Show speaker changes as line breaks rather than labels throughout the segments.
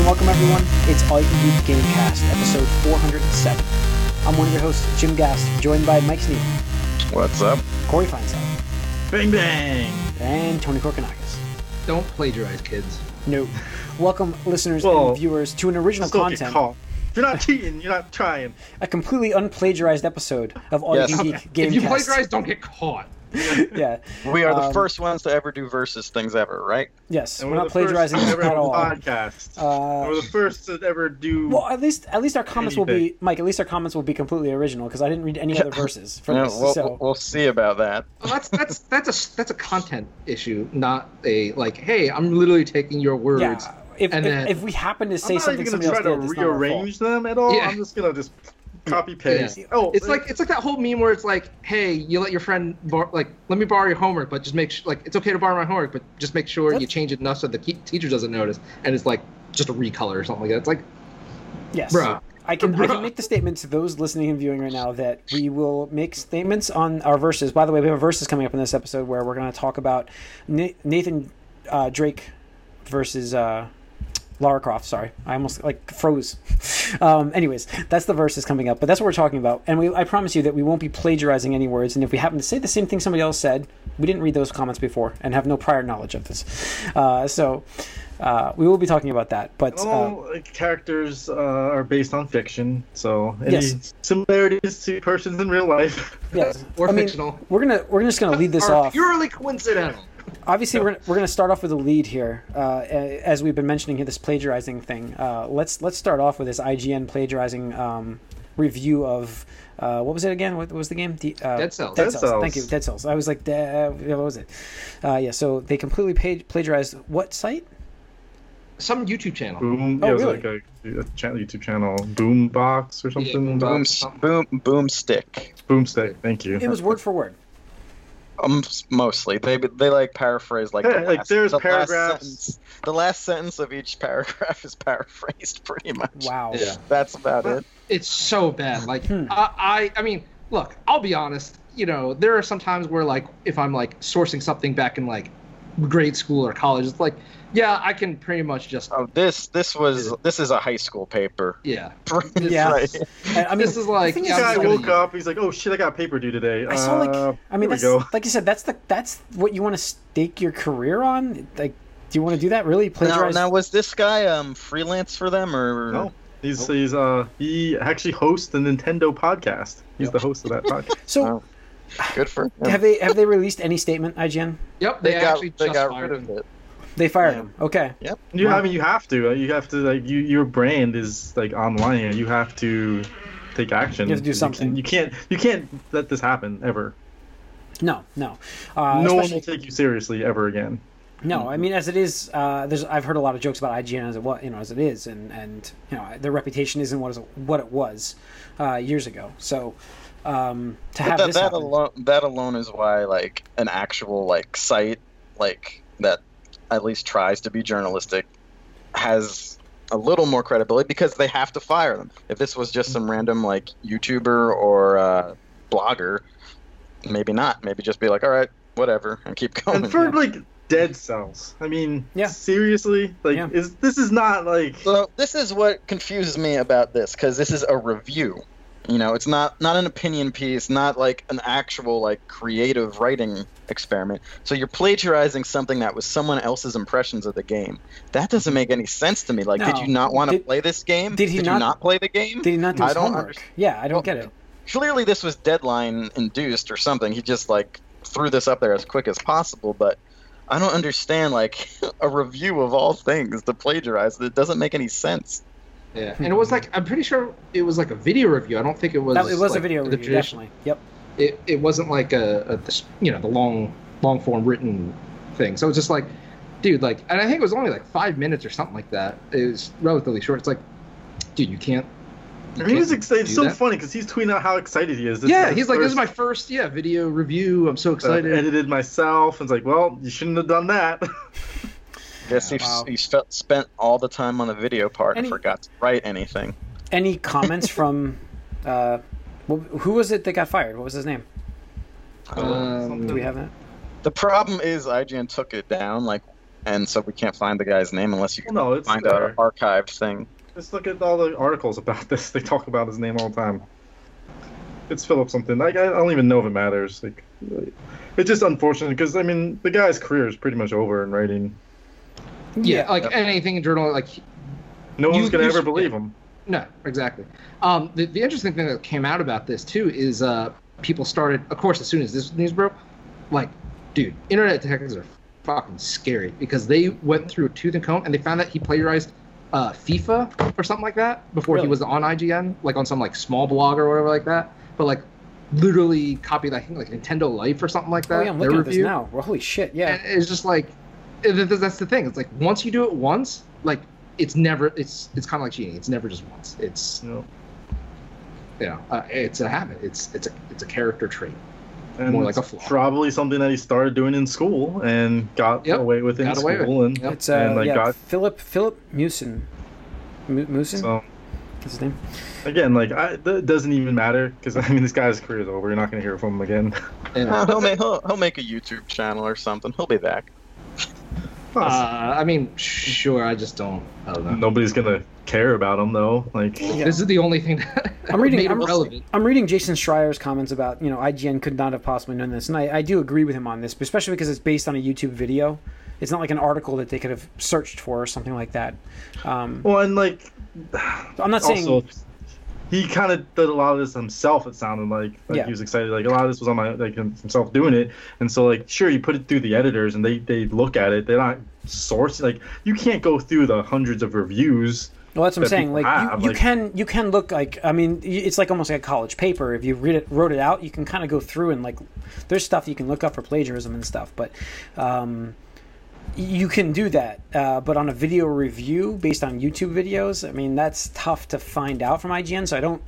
and welcome everyone. It's All You Can Geek Gamecast, episode 407. I'm one of your hosts, Jim Gast, joined by Mike Sneed,
What's up?
Corey Feinside,
Bang bang.
and Tony Korkanakis.
Don't plagiarize, kids.
No. Welcome, listeners
Well,
and viewers, to an original
Still get
content,
caught. If you're not cheating, you're not trying.
a completely unplagiarized episode of All
Yes.
You Can Geek
If you plagiarize, don't get caught.
yeah.
We are the
Um,
first ones to ever do versus things ever, right?
Yes.
And
We're not
the first
plagiarizing this
ever
at all.
Podcast.
Uh,
we're the first to ever do.
Well, at least at least our comments will be Mike. At least our comments will be completely original because I didn't read any other verses for
Yeah,
this.
we'll,
so
we'll see about that.
Well, that's that's that's a that's a content issue, not a like. Hey, I'm literally taking your words.
yeah, if,
and
if,
then-
if we happen to
I'm
say
not
something
even
somebody
gonna
else
try
did,
to
it's not our fault.
rearrange them at all.
Yeah.
I'm just gonna just copy paste.
Yeah.
Oh,
It's like it's like that whole meme where it's like, hey, you let your friend bar- like let me borrow your homework, but just make sure like it's okay to borrow my homework, but just make sure you change it enough so the ke- teacher doesn't notice, and it's like just a recolor or something like that. It's like,
Yes.
Bruh.
I can I can make the statement to those listening and viewing right now that we will make statements on our verses. By the way, we have a verses coming up in this episode where we're going to talk about Nathan uh, Drake versus uh, Lara Croft. Sorry, I almost like froze. Um, anyways, that's the verses coming up, but that's what we're talking about. And we, I promise you that we won't be plagiarizing any words. And if we happen to say the same thing somebody else said, we didn't read those comments before and have no prior knowledge of this. Uh, so. Uh, we will be talking about that, but uh,
all like, characters uh, are based on fiction, so any
Yes.
similarities to persons in real life.
yes,
or
I mean,
fictional.
We're gonna we're just gonna lead this
are
off.
purely coincidental.
Obviously, we're, we're gonna start off with a lead here, uh, as we've been mentioning here. This plagiarizing thing. Uh, let's let's start off with this IGN plagiarizing um, review of uh, what was it again? What was the game? The, uh,
Dead Cells.
Dead,
Dead
Cells.
Cells.
Thank you, Dead Cells. I was like, uh, what was it? Uh, yeah. So they completely page- plagiarized what site?
Some YouTube channel.
Boom.
Oh,
yeah, it was
really?
like a, a channel, YouTube channel, Boombox or something.
Boombox.
Boom, boom, boomstick.
Boomstick. Thank you.
It was word for word.
Um, mostly they they like paraphrase like
Yeah,
the
like,
last,
there's
the last
paragraphs.
sentence. The last sentence of each paragraph is paraphrased pretty much.
Wow.
Yeah.
That's about it.
it's so bad. Like
Hmm.
I, I, I mean, look, I'll be honest. You know, there are some times where like if I'm like sourcing something back in like grade school or college, it's like, yeah, I can pretty much just,
Oh, this this was this is a high school paper.
yeah.
Yeah.
Right.
I, I mean,
this is like,
the
yeah, I'm
guy
just gonna
woke up. He's like, "Oh shit, I got paper due today."
I saw like
Uh,
I mean that's like you said that's the that's what you want to stake your career on. Like, do you want to do that? Really
Now,
plagiarize?
now now was this guy um freelance for them or
No, he's he's uh he actually hosts the Nintendo podcast. He's the host of that podcast.
so
Oh, good for him.
have they have they released any statement? IGN?
Yep,
they,
they,
got
actually
they
just
got
fired
rid of
him.
it.
They fired
Yeah.
him. Okay. Yep.
You
Wow.
I mean you have to. uh, You have to like you your brand is like online. You have to take action.
You have to do something.
can- You can't you can't let this happen ever.
No, no. Uh,
no one will take you seriously ever again.
No, I mean as it is. Uh, there's I've heard a lot of jokes about IGN as it was, you know, as it is, and and you know their reputation isn't what is what it was uh, years ago. So um, to have
that,
this
that alone that alone is why like an actual like site like that at least tries to be journalistic has a little more credibility because they have to fire them. If this was just some random like YouTuber or uh, blogger, maybe not. Maybe just be like, all right, whatever, and keep going.
And for
yeah.
like dead cells. I mean,
Yeah.
seriously, like
Yeah.
is this is not like
So this is what confuses me about this because this is a review. You know, it's not not an opinion piece, not like an actual like creative writing experiment. So you're plagiarizing something that was someone else's impressions of the game. That doesn't make any sense to me. Like, did you not want to play this game?
did he
you
not-
not play the game?
did he not do
I don't
homework?
understand.
Yeah, I don't
Well,
get it.
Clearly, this was deadline induced or something. He just like threw this up there as quick as possible, but. I don't understand like a review of all things to plagiarize. It doesn't make any sense.
Yeah, and it was like I'm pretty sure it was like a video review. I don't think it was.
That, it was a video
the
review,
tradition-
definitely. Yep.
It, it wasn't like a, a you know the long long form written thing. So it's just like, dude, like, and I think it was only like five minutes or something like that. It was relatively short. It's like, dude, you can't. you
I mean, he's
can't
excited. It's so
that.
funny because he's tweeting out how excited he is. This
yeah,
is
he's like, this is my
first
first yeah video review. I'm so
that I've
excited.
edited myself. And it's like, well, you shouldn't have done that.
Guess
Yeah,
he,
wow.
he spent, spent all the time on the video part and forgot to write anything.
Any comments from uh, who was it that got fired? What was his name?
Um,
Do we have that?
The problem is IGN took it down. Like and so we can't find the guy's name unless you
Well,
can
no, it's
find
there.
an archived thing.
Just look at all the articles about this. They talk about his name all the time. It's Philip something. Like I don't even know if it matters. Like, it's just unfortunate because I mean the guy's career is pretty much over in writing.
Yeah, like
Yep.
anything in journal, like
No
You-
one's gonna
you
ever
should-
believe him.
No, exactly. Um, the, the interesting thing that came out about this too is uh, people started, of course, as soon as this news broke, like, dude, internet detectives are fucking scary because they went through a tooth and comb and they found that he plagiarized uh, FIFA or something like that before
Really?
he was on IGN, like on some like small blog or whatever like that. But like, literally copied, I think, like Nintendo Life or something like that.
oh yeah, I'm looking at this
review.
now. Well, holy shit, yeah.
And it's just like that's the thing. It's like once you do it once, like it's never. It's it's kind of like cheating. It's never just once. It's
You know,
you know, uh, it's a habit. It's it's a it's a character trait.
and
More like a flaw.
probably something that he started doing in school and got
Yep,
away with in
got away with
school, and
Yep.
It's uh,
And, like,
yeah,
got-
Philip Philip Miucin. Mu- Miucin,
so
What's his name?
again, like I, that doesn't even matter because I mean this guy's career is over. You're not gonna hear from him again.
Yeah.
he'll, make, he'll, he'll make a YouTube channel or something. He'll be back.
Uh, I mean, sure. I just don't. I don't know.
Nobody's gonna care about him though. Like
Yeah.
This is the only thing that
I'm reading-
made
I'm-
relevant.
I'm reading Jason Schreier's comments about, you know, IGN could not have possibly known this, and I, I do agree with him on this, especially because it's based on a YouTube video. It's not like an article that they could have searched for or something like that. Um,
well, and like
I'm not saying.
He kind of did a lot of this himself it sounded like like
Yeah.
he was excited like a lot of this was on my like himself doing it and so like sure you put it through the editors and they they look at it they're not sourcing like you can't go through the hundreds of reviews
Well, that's what I'm saying. Like
have,
you, you
like-
can you can look like I mean it's like almost like a college paper. If you read it wrote it out, you can kind of go through and like there's stuff you can look up for plagiarism and stuff. But um, you can do that. Uh, but on a video review based on YouTube videos, I mean that's tough to find out from IGN. So I don't.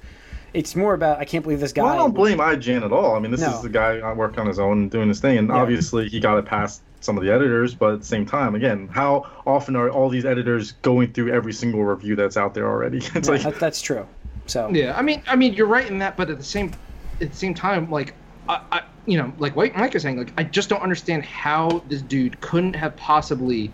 It's more about I can't believe this guy.
well, i don't blame ign at all i mean this
No.
is the guy I worked on his own doing his thing and
Yeah.
obviously he got it past some of the editors but at the same time again how often are all these editors going through every single review that's out there already it's
Yeah,
like
that, that's true. So
Yeah, I mean, I mean, you're right in that, but at the same, at the same time, like, I, I you know, like Mike Mike is saying, like, I just don't understand how this dude couldn't have possibly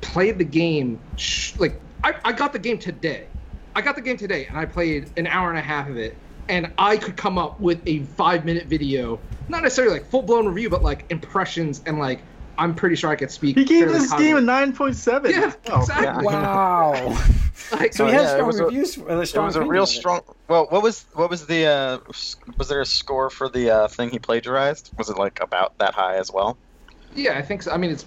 played the game. Sh- like, I, I got the game today. I got the game today, and I played an hour and a half of it, and I could come up with a five minute video, not necessarily like full blown review, but like impressions and like. I'm pretty sure I could speak.
he gave
fairly
this game a 9.7
Yeah,
Oh,
exactly.
yeah.
wow.
Like,
so he has
yeah, it
strong
was a-
reviews.
It
strong
was a real strong. Well, what was what was the uh, was there a score for the uh, thing he plagiarized? Was it like about that high as well?
Yeah, I think so. I mean, it's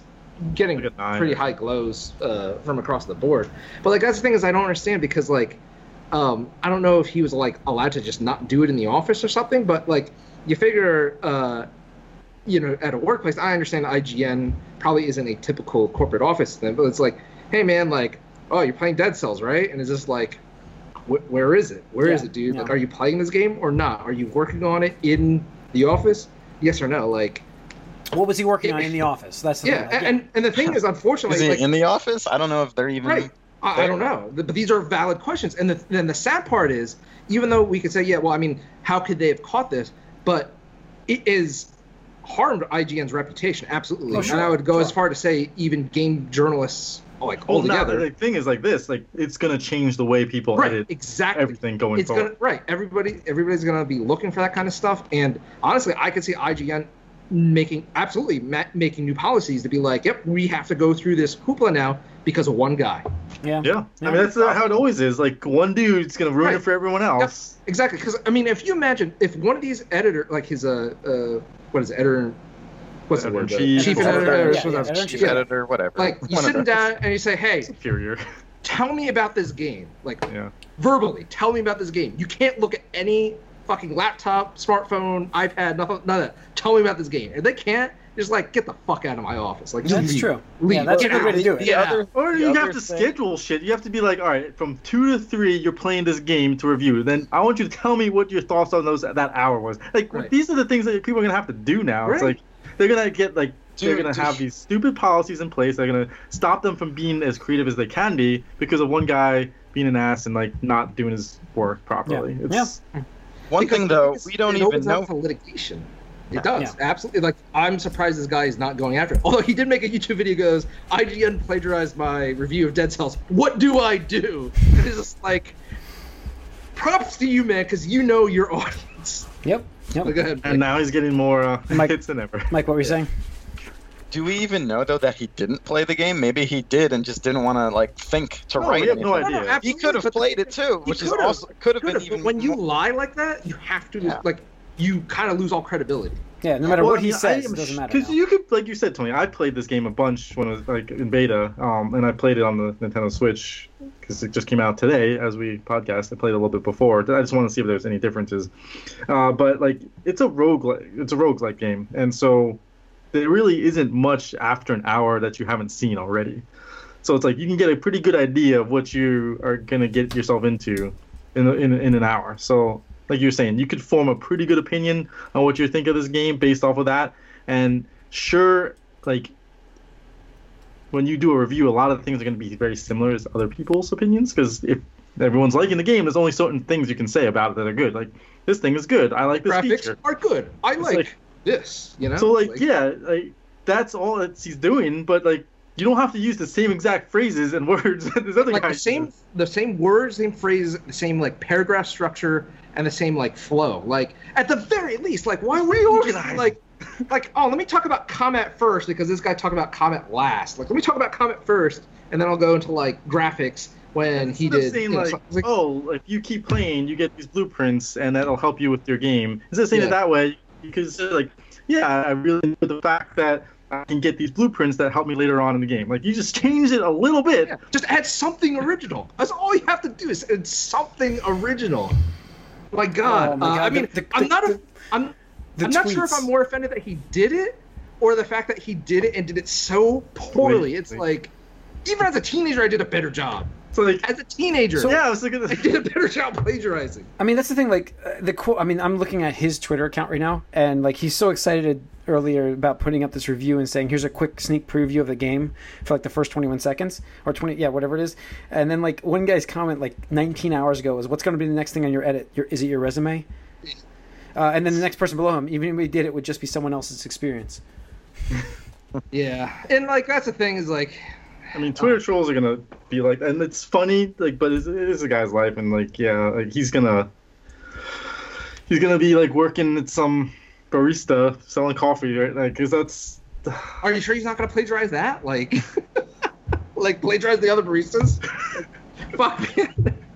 getting
nine.
pretty high glows uh, from across the board. But like that's the thing is I don't understand because like um, I don't know if he was like allowed to just not do it in the office or something. But like you figure, uh, you know, at a workplace, I understand IGN probably isn't a typical corporate office thing, but it's like, hey man, like, oh, you're playing Dead Cells, right? And it's just like. wh- Where is it? Where is
Yeah,
it, dude? Like, are you playing this game or not? Are you working on it in the office? Yes or no? Like,
What was he working on in the office? That's the
yeah,
thing. Like,
and and the thing is, unfortunately,
Is he
like,
in the office? I don't know if they're even.
right? I, I don't know, but these are valid questions. And the, then the sad part is, even though we could say, yeah, well, I mean, how could they have caught this? But it is harmed IGN's reputation, absolutely.
Oh,
And I would go as far to say even game journalists, like
Well, now,
altogether.
the thing is like this, like it's gonna change the way people
right,
edit
exactly.
everything going
it's
forward.
gonna right. Everybody, everybody's gonna be looking for that kind of stuff. And honestly, I could see IGN making absolutely ma- making new policies to be like, yep, we have to go through this hoopla now because of one guy.
yeah.
Yeah, I mean that's how it always is. Like one dude's gonna ruin
Right.
it for everyone else.
Exactly, because I mean, if you imagine if one of these editor, like his uh, uh what is it, editor, what's the word,
Editor-in-chief.
chief
Editor-
editor,
yeah,
or
yeah,
something.
editor-in-chief.
Yeah.
editor, whatever.
Like you
One
sit him down and you say, hey,
Superior.
tell me about this game, like
Yeah.
verbally, tell me about this game. You can't look at any fucking laptop, smartphone, iPad, nothing, none of that. Tell me about this game. If they can't, just like get the fuck out of my office. Like just
That's
leave.
true.
Leave.
Yeah, that's a
Get
good way to do it.
Get out.
other-
Or you have to
thing-
schedule shit. You have to be like, all right, from two to three, you're playing this game to review. Then I want you to tell me what your thoughts on those that hour was. Like
Right.
these are the things that people are gonna have to do now. It's
Right.
like they're gonna get like they're gonna
dude.
have these stupid policies in place. They're gonna stop them from being as creative as they can be because of one guy being an ass and like not doing his work properly.
Yeah.
It's,
One
Because
thing though, we don't even know.
to litigation. It does absolutely. Like I'm surprised this guy is not going after it. Although he did make a YouTube video goes, IGN plagiarized my review of Dead Cells. What do I do? And it's just like, props to you, man, because you know your audience.
Yep. Yep.
But go ahead.
And now he's getting more uh,
Mike-
hits than ever.
Mike, what were you saying?
Do we even know though that he didn't play the game? Maybe he did and just didn't want to like think to
No,
write.
we have no idea.
No, no,
He could have played it too, which is
could've.
also could have been even.
but when you lie like that, you have to
Yeah.
like you kind of lose all credibility.
Yeah, no matter
Well,
what he
I
says,
am
it doesn't matter. now.
you could, like you said, Tony, I played this game a bunch when it was like in beta, um, and I played it on the Nintendo Switch because it just came out today as we podcast. I played it a little bit before. I just want to see if there's any differences. Uh, but like, it's a rogue, it's a roguelike game, and so there really isn't much after an hour that you haven't seen already. So it's like you can get a pretty good idea of what you are gonna get yourself into in in, in an hour. So like you're saying, you could form a pretty good opinion on what you think of this game based off of that. And sure, like when you do a review, a lot of things are going to be very similar to other people's opinions because if everyone's liking the game, there's only certain things you can say about it that are good. Like this thing is good. I like this
Graphics
feature.
are good. I like,
like-
this. You know.
So like, yeah, like that's all that he's doing. But like you don't have to use the same exact phrases and words this other
like the same
uses.
the same words, same phrases, the same like paragraph structure, and the same like flow. Like at the very least, like why would you just
Reorganize.
like like oh let me talk about combat first because this guy talked about combat last. Like let me talk about combat first, and then I'll go into like graphics when he
Instead
did.
saying
you know,
like,
like,
oh, if you keep playing, you get these blueprints, and that'll help you with your game. Instead of saying
Yeah.
it that way, you could say like, yeah, I really enjoy the fact that I can get these blueprints that help me later on in the game. Like you just change it a little bit.
yeah, just add something original. That's all you have to do is add something original. My God,
Oh my
uh, I mean,
the-
I'm not a,
the-
I'm
The
I'm not sure if. I'm more offended that he did it or the fact that he did it and did it so poorly.
Wait,
it's
wait.
like, even as a teenager, I did a better job.
So like,
As a teenager, so,
yeah, I was looking at
I did a better job plagiarizing.
I mean, that's the thing. Like uh, the quote. I mean, I'm looking at his Twitter account right now, and like he's so excited earlier about putting up this review and saying, "Here's a quick sneak preview of the game for like the first 21 seconds or 20, yeah, whatever it is." And then like one guy's comment like 19 hours ago was, "What's going to be the next thing on your edit? Your, is it your resume?" Uh, and then the next person below him, even if we did it, would just be someone else's experience.
Yeah, and like that's the thing is like,
I mean, Twitter um, trolls are gonna be like, and it's funny, like, but it's, it is a guy's life, and like, yeah, like he's gonna, he's gonna be like working at some barista selling coffee, right? Like, cause that's
are you sure he's not to plagiarize that? Like, like plagiarize the other baristas? Fuck.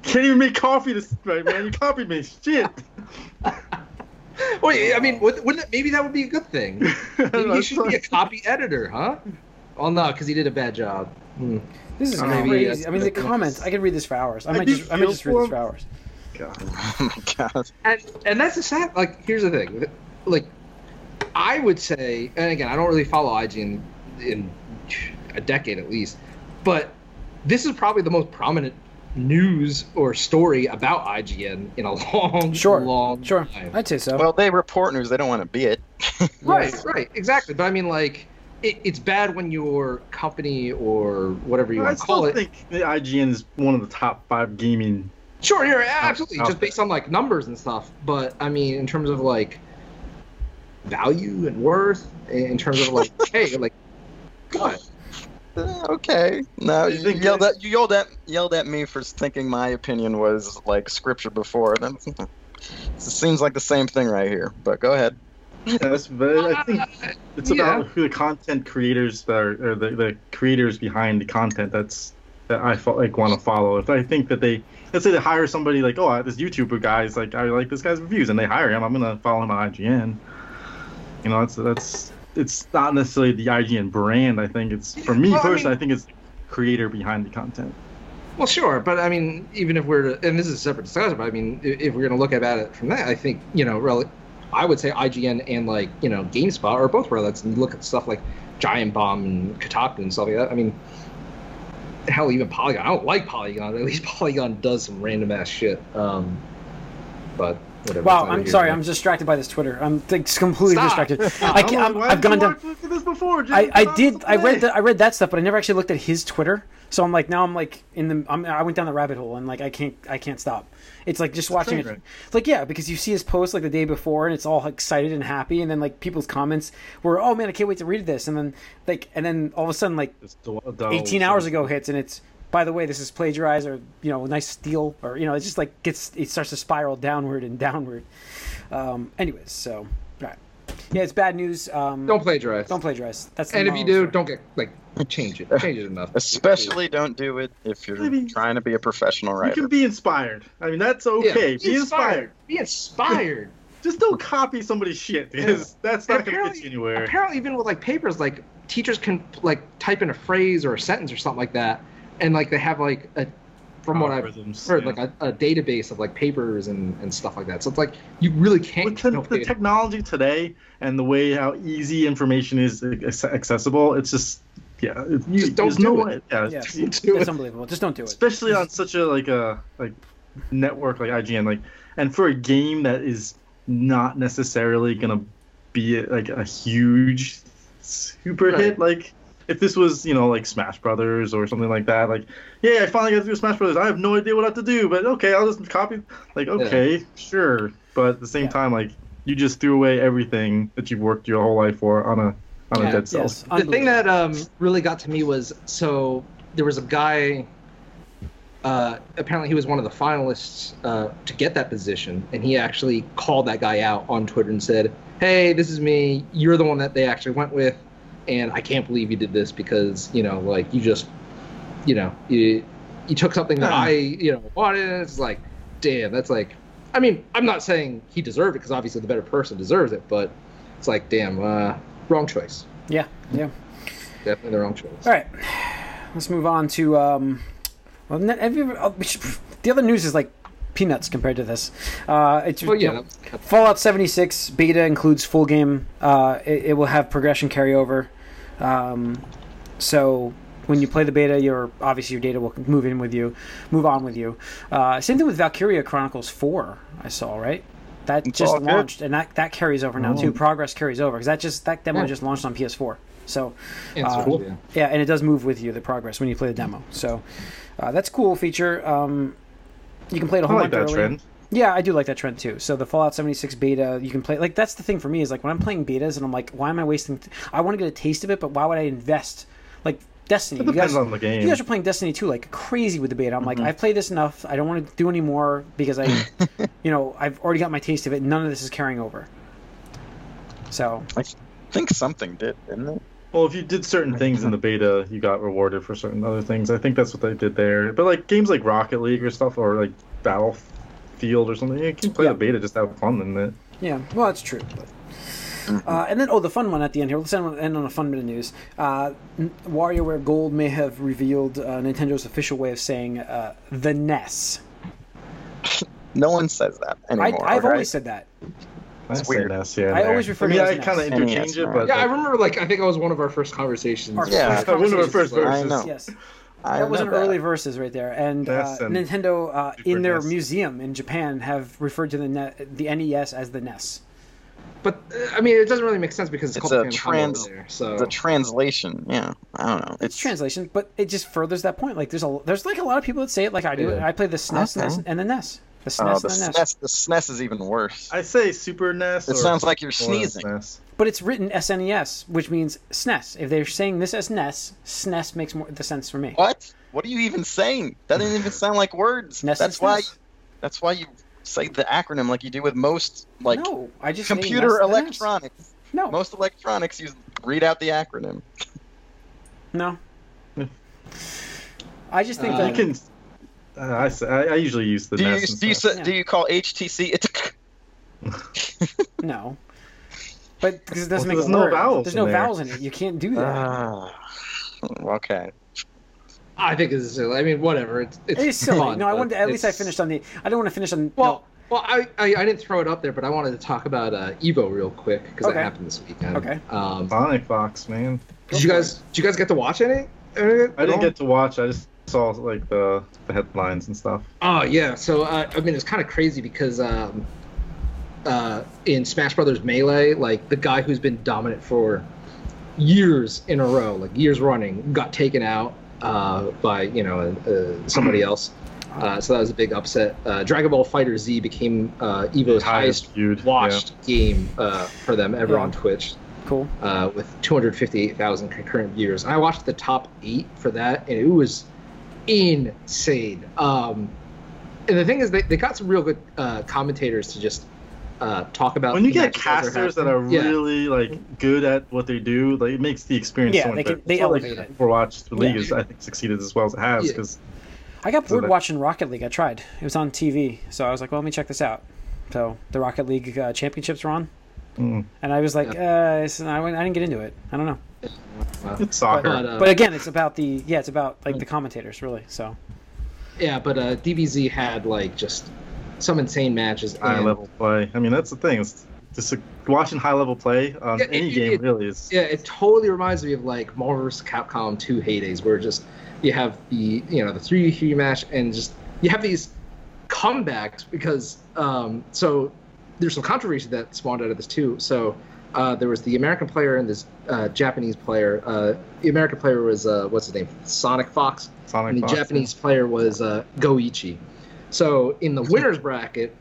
can't even make coffee this right, man. You copied me, shit.
Wait, I mean, would- wouldn't it, maybe that would be a good thing? Maybe he should be a copy editor, huh? Well, no, because he did a bad job. Hmm.
This is
I mean,
maybe
crazy. I mean, the comments. I could read this for hours. I
I
might just, I might just read this for hours.
God.
Oh my god.
and and that's the sad like here's the thing like i would say and again i don't really follow ign in a decade at least but this is probably the most prominent news or story about ign in a long
Sure,
long
sure.
time
I'd say so.
Well, they report news. They don't want to be it.
right right exactly but i mean like it, it's bad when your company or whatever you
I
want to call
still
it
think the IGN is one of the top five gaming.
Sure, yeah, absolutely. Just based on like numbers and stuff. But I mean, in terms of like value and worth, in terms of like, hey, like, what?
Uh, okay. No,
You
you,
think
yelled at you yelled at yelled at me for thinking my opinion was like scripture before. Then it seems like the same thing right here. But go ahead.
Yes, but I think it's
Yeah.
about who the content creators that are, or the, the creators behind the content that's that I like want to follow. If I think that they let's say they hire somebody like oh uh, this YouTuber guy's like I like this guy's reviews and they hire him, I'm gonna follow him on IGN. You know, that's that's it's not necessarily the IGN brand. I think it's for me
Well,
personally. I,
mean-
think it's the creator behind the content.
Well, sure, but I mean, even if we're to, and this is a separate discussion, but I mean, if we're going to look at it from that, I think you know, rel- I would say IGN and like you know, GameSpot are both relics, and you look at stuff like Giant Bomb and Kotaku and stuff like that. I mean, hell, even Polygon. I don't like Polygon. At least Polygon does some random ass shit. Um, but whatever.
Wow, I'm
over
sorry.
here.
I'm distracted by this Twitter. I'm like, completely
Stop.
distracted.
I
I
don't
can,
know,
I'm,
why
I've gone down.
watch- look at this before. Jim?
I, I did. I read the, I read that stuff, but I never actually looked at his Twitter. So I'm like now I'm like in the I'm, I went down the rabbit hole and like I can't I can't stop. It's like just watching it. It's like yeah, because you see his post like the day before and it's all excited and happy, and then like people's comments were oh man I can't wait to read this, and then like and then all of a sudden like
It's dull- dull,
18 hours ago hits and it's by the way this is plagiarized or you know a nice steal or you know it just like gets it starts to spiral downward and downward. Um, anyways, so right, yeah, it's bad news. Um,
Don't plagiarize.
don't plagiarize. That's the
and if you do,
story.
don't get like change it. Change it enough.
Especially don't do it if you're
I mean,
trying to be a professional writer.
You can be inspired. I mean, that's
Yeah,
okay. be inspired.
Be inspired.
Just don't copy somebody's shit because that's not going to
apparently-
get you anywhere.
Apparently, even with like papers, like teachers can like type in a phrase or a sentence or something like that, and like they have like a, from what I've heard,
yeah.
like a, a database of like papers and, and stuff like that. So it's like you really can't.
With the,
no
the
data.
technology today and the way how easy information is accessible, it's just yeah. It, you,
Just don't
there's no
do
way.
it.
Yeah,
Yeah.
it's-
Do
it's
it.
unbelievable. Just don't do it.
especially on such a like a like network like IGN, like and for a game that is not necessarily gonna be like a huge super
Right.
hit. Like if this was you know like Smash Brothers or something like that, like yeah, I finally got to do Smash Brothers. I have no idea what I have to do, but okay, I'll just copy. Like okay, sure, but at the same
Yeah.
time, like you just threw away everything that you've worked your whole life for on a on
Yeah,
a dead cell.
Yes,
the thing that um, really got to me was so there was a guy uh, apparently he was one of the finalists uh, to get that position and he actually called that guy out on twitter and said hey this is me you're the one that they actually went with and i can't believe you did this because you know like you just you know you you took something that
Ah.
i you know wanted and it's like damn that's like i mean i'm not saying he deserved it because obviously the better person deserves it but it's like damn uh, wrong choice
yeah, yeah.
definitely the wrong choice
All right, let's move on to. Um, well, you ever, oh, the other news is like peanuts compared to this. Uh, it's
well
you
yeah
know, Fallout 76 beta includes full game. Uh, it, it will have progression carryover. Um, so when you play the beta, your obviously your data will move in with you, move on with you. Uh, same thing with Valkyria Chronicles 4. I saw right. That
It's
just
good.
launched, and that, that carries over now
Oh.
too. Progress carries over because that just that demo
Yeah.
just launched on PS4. So
It's
Uh,
cool. Yeah.
and it does move with you the progress when you play the demo. So uh, that's a cool feature. Um, you can play it a
I
whole
like
bunch
that
earlier.
trend.
Yeah, I do like that trend too. So the Fallout 76 beta, you can play like that's the thing for me is like when I'm playing betas and I'm like, why am I wasting? I want to get a taste of it, but why would I invest? Like Destiny,
It
you guys,
on the game.
you guys are playing Destiny too, like crazy with the beta. I'm like,
Mm-hmm.
I've played this enough. I don't want to do any more because I, you know, I've already got my taste of it. None of this is carrying over. So
I think something did, didn't it?
Well, if you did certain things in the beta, you got rewarded for certain other things. I think that's what they did there. But like games like Rocket League or stuff, or like Battlefield or something, you can play
Yeah.
the beta just to have fun in it.
Yeah, well, that's true. But, uh, and then, oh, the fun one at the end here. Let's end on, end on a fun bit of news. Uh, N- WarioWare Gold may have revealed uh, Nintendo's official way of saying uh, the NES.
No one says that
I,
anymore.
I've
right?
always said that.
I say
weird.
NES here and
I
there.
always refer
I
to
mean,
it as
I
NES.
kind of interchange
NES,
it, but
Yeah, I remember like I think that was one of our first conversations.
Our
Yeah.
first
one of our first
was-
I
verses.
know.
Yes,
I
that was
know
an early verses right there. And uh, Nintendo, uh, in their
NES.
museum in Japan, have referred to the ne- the NES as the NES.
But uh, I mean, it doesn't really make sense because it's,
It's
called
a trans-
over there. So
The translation, yeah, I don't know.
It's
It's
translation, but it just furthers that point. Like there's a there's like a lot of people that say it like I do.
Yeah.
I play the SNES and,
Okay.
the, and the NES. The SNES
oh,
and
the
the NES.
SNES. The SNES is even worse.
I say Super NES.
It
or
sounds like you're sneezing.
SNES.
But it's written SNES, which means SNES. If they're saying this as NES, SNES makes more the sense for me.
What? What are you even saying? That doesn't even sound like words.
SNES
That's why.
SNES.
That's why you say the acronym like you do with most like
no, I just
computer
NES, the NES.
electronics.
No,
Most electronics, you read out the acronym.
no. I just think
Uh,
that
You can. Uh, I, I I usually use the
Do you
NES. and
do you,
stuff.
say, do you call HTC? It's
no. But because it doesn't
Well,
make
there's no
word.
vowels
There's no
there.
vowels in it. You can't do that.
Ah, okay.
I think it's silly. I mean, whatever. It's it's
it is silly.
fun,
no, I
but
wanted to, at least I finished on the. I don't want to finish on.
Well, well, I, I I didn't throw it up there, but I wanted to talk about uh, Evo real quick because
Okay.
that happened this weekend.
Okay.
Um,
Sonic Fox, man.
did you guys did you guys get to watch any? any
I didn't get to watch. I just saw like the, the headlines and stuff.
Oh yeah, so uh, I mean it's kind of crazy because um, uh, in Smash Brothers Melee, like the guy who's been dominant for years in a row, like years running, got taken out uh, by you know uh, somebody else. Uh, so that was a big upset. Uh, Dragon Ball Fighter Z became uh, Evo's highest
viewed.
watched game uh, for them ever
Yeah.
on Twitch
Cool.
uh, with 258,000 concurrent viewers. And I watched the top eight for that, and it was insane. Um, and the thing is, they, they got some real good uh, commentators to just uh, talk about.
When you
the
get
matches as they're
casters that are.
Yeah.
really like good at what they do, like it makes the experience
Yeah,
so much
they can-
better.
they
It's not like
elevate it.
Overwatch, the league
Yeah.
is I think succeeded as well as it has
Yeah.
because
I got
So
bored
that-
watching Rocket League. I tried. It was on TV, so I was like, "Well, let me check this out." So the Rocket League uh, championships were on,
mm,
and I was like, uh, it's- I, went- I didn't get into it. I don't know.
it's soccer.
But, uh,
But again, it's about the yeah, it's about like the commentators really. So
yeah, but uh, DBZ had like just some insane matches.
high
and-
level play. I mean, that's the thing. It's just watching high level play on
Yeah,
any
it-
game
it-
really is.
Yeah, it totally reminds me of like Marvel vs. Capcom 2 heydays, where just you have the you know the three three match, and just you have these comebacks because um, so there's some controversy that spawned out of this too. So uh, there was the American player and this uh, Japanese player. Uh, the American player was uh, what's his name? Sonic Fox
Sonic
and the
Fox.
Japanese player was uh, Goichi. So in the winners bracket,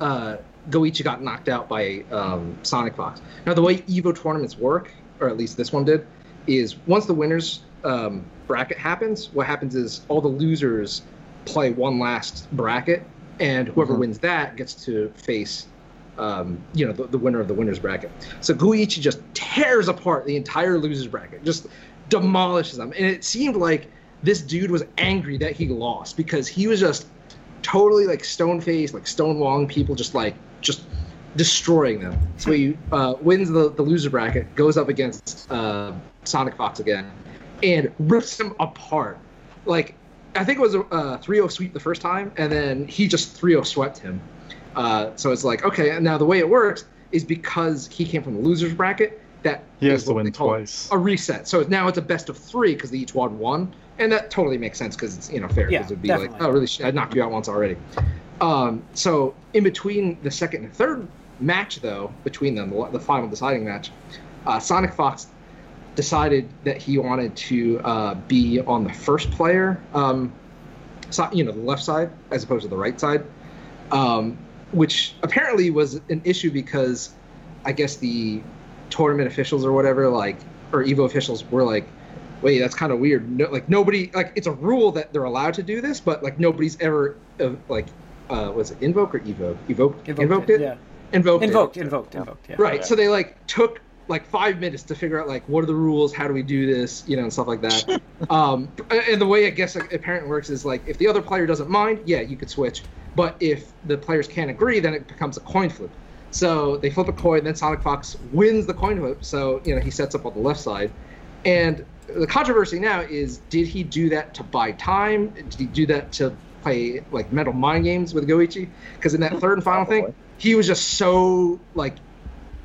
uh, Goichi got knocked out by um, Sonic Fox. Now the way Evo tournaments work, or at least this one did, is once the winners um, bracket happens, what happens is all the losers play one last bracket, and whoever
Mhm.
wins that gets to face. Um, you know the, the winner of the winners bracket. So Goichi just tears apart the entire losers bracket, just demolishes them, and it seemed like this dude was angry that he lost because he was just totally like stone faced, like stonewalling people, just like just destroying them. So he uh, wins the, the loser bracket, goes up against uh, Sonic Fox again, and rips him apart. Like I think it was a uh, 3-0 sweep the first time, and then he just 3-0 swept him. Uh, so it's like okay, now the way it works is because he came from the losers bracket. That
He has to win twice.
a reset. So now it's a best of three because they each won one, and that totally makes sense because it's you know fair.
Yeah,
Because it'd be like, oh really? shit, I knocked you out once already. Um, so in between the second and third match, though, between them, the, the final deciding match, uh, Sonic Fox decided that he wanted to uh, be on the first player, um, so, you know, the left side as opposed to the right side, um, which apparently was an issue because I guess the tournament officials or whatever, like, or Evo officials were like, wait, that's kind of weird. No, like nobody, like, it's a rule that they're allowed to do this, but like nobody's ever, uh, like, uh, was it invoke or evoke? Evoke, invoked, it.
Yeah.
Invoked, it.
Invoked. Invoked. Invoked. Yeah.
Right.
Yeah.
So they like took like five minutes to figure out like what are the rules, how do we do this, you know, and stuff like that. um, and the way I guess it apparently works is like if the other player doesn't mind, yeah, you could switch. But if the players can't agree, then it becomes a coin flip. So they flip a coin, then Sonic Fox wins the coin flip. So you know he sets up on the left side, and the controversy now is did he do that to buy time? Did he do that to play like mental mind games with Goichi? Because in that third and final thing, he was just so like